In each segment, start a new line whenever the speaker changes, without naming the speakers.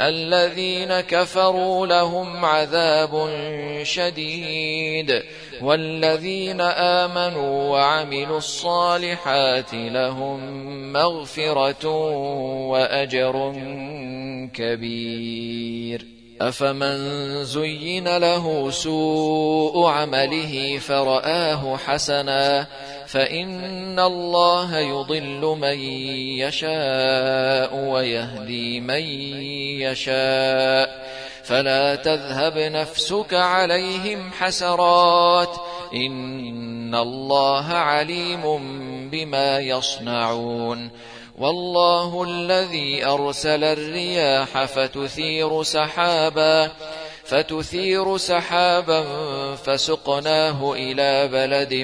الذين كفروا لهم عذاب شديد والذين آمنوا وعملوا الصالحات لهم مغفرة وأجر كبير. أفمن زين له سوء عمله فرآه حسنا فإن الله يضل من يشاء ويهدي من يشاء. فلا تذهب نفسك عليهم حسرات. إن الله عليم بما يصنعون. والله الذي أرسل الرياح فتثير سحابا فتثير سحابا فسقناه إلى بلد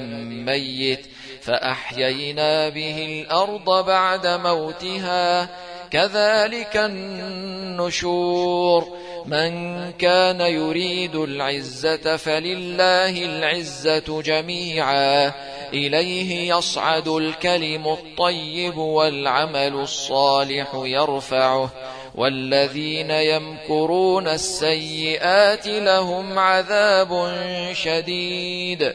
ميت. فأحيينا به الأرض بعد موتها. كذلك النشور. من كان يريد العزة فلله العزة جميعا. إليه يصعد الكلم الطيب والعمل الصالح يرفعه. والذين يمكرون السيئات لهم عذاب شديد.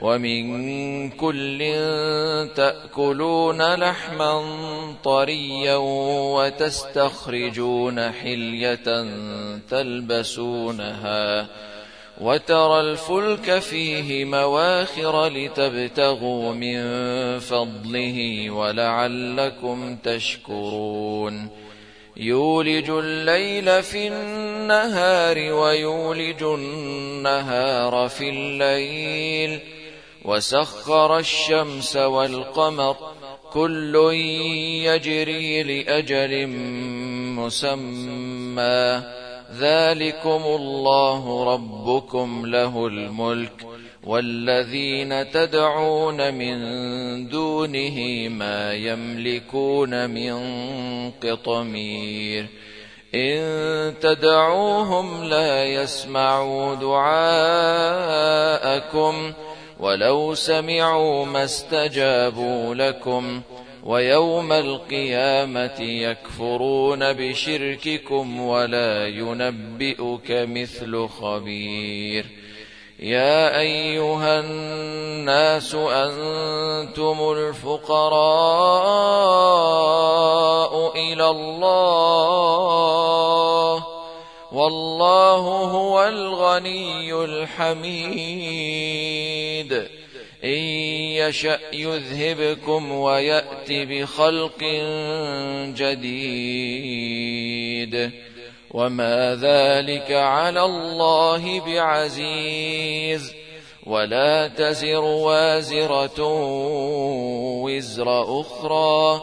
ومن كل تأكلون لحما طريا وتستخرجون حلية تلبسونها وترى الفلك فيه مواخر لتبتغوا من فضله ولعلكم تشكرون يولج الليل في النهار ويولج النهار في الليل وسخر الشمس والقمر كل يجري لأجل مسمى. ذلكم الله ربكم له الملك والذين تدعون من دونه ما يملكون من قطمير. إن تدعوهم لا يسمعوا دعاءكم ولو سمعوا ما استجابوا لكم ويوم القيامة يكفرون بشرككم ولا ينبئك مثل خبير. يا أيها الناس أنتم الفقراء إلى الله. والله هو الغني الحميد. إن يشأ يذهبكم ويأت بخلق جديد. وما ذلك على الله بعزيز. ولا تزر وازرة وزر أخرى.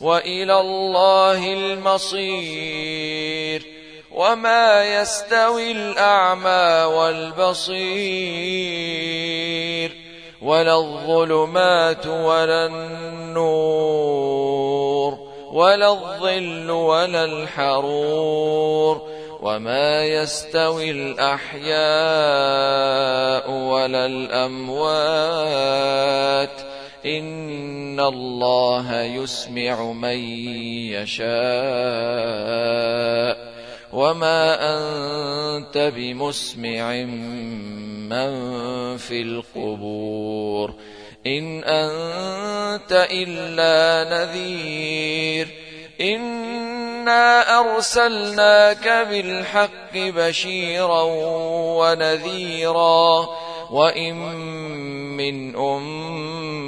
وإلى الله المصير وما يستوي الأعمى والبصير ولا الظلمات ولا النور ولا الظل ولا الحرور وما يستوي الأحياء ولا الأموات إن الله يسمع من يشاء وما أنت بمسمع من في القبور إن أنت إلا نذير إنا أرسلناك بالحق بشيرا ونذيرا وإن من أمة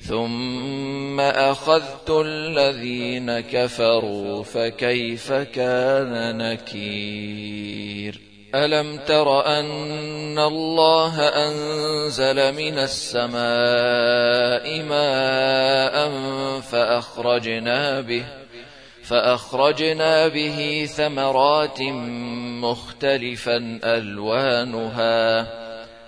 ثم أخذت الذين كفروا فكيف كان نكير ألم تر أن الله أنزل من السماء ماء فأخرجنا به فأخرجنا به ثمرات مختلفا ألوانها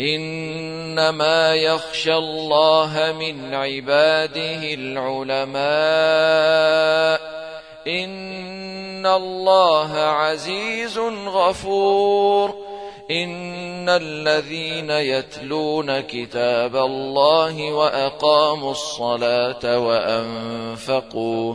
إنما يخشى الله من عباده العلماء. إن الله عزيز غفور. إن الذين يتلون كتاب الله وأقاموا الصلاة وأنفقوا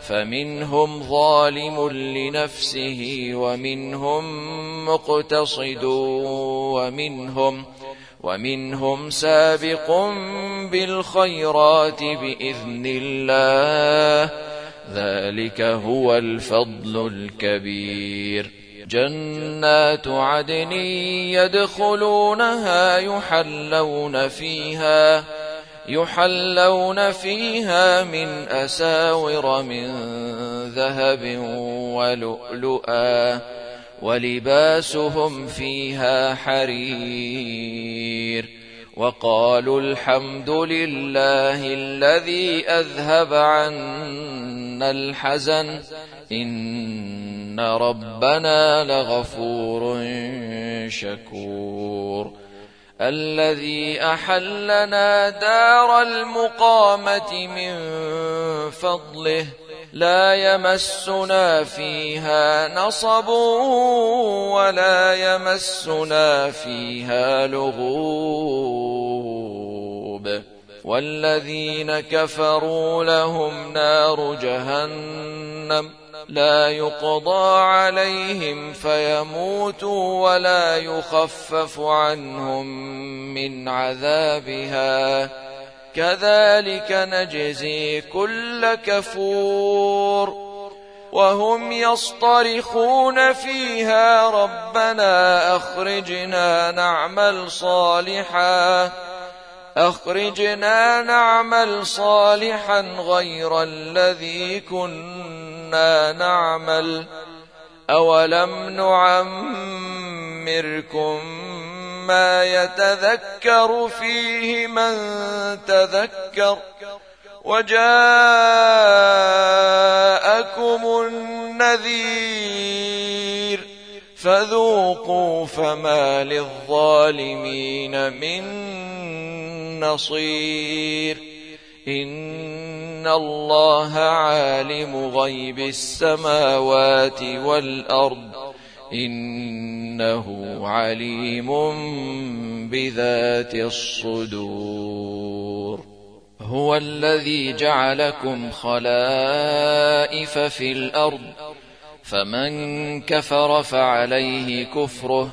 فمنهم ظالم لنفسه ومنهم مقتصد ومنهم ومنهم سابق بالخيرات بإذن الله. ذلك هو الفضل الكبير. جنات عدن يدخلونها يحلون فيها يحلون فيها من أساور من ذهب ولؤلؤا ولباسهم فيها حرير وقالوا الحمد لله الذي أذهب عنا الحزن إن ربنا لغفور شكور الذي أحلنا دار المقامة من فضله لا يمسنا فيها نصب ولا يمسنا فيها لغوب والذين كفروا لهم نار جهنم لا يقضى عليهم فيموتوا ولا يخفف عنهم من عذابها. كذلك نجزي كل كفور. وهم يصطرخون فيها ربنا أخرجنا نعمل صالحا. أخرجنا نعمل صالحا غير الذي كنا نعمل أولم نعمركم ما يتذكر فيه من تذكر وجاءكم النذير فذوقوا فما للظالمين من نصير إن الله عالم غيب السماوات والأرض إنه عليم بذات الصدور هو الذي جعلكم خلائف في الأرض فمن كفر فعليه كفره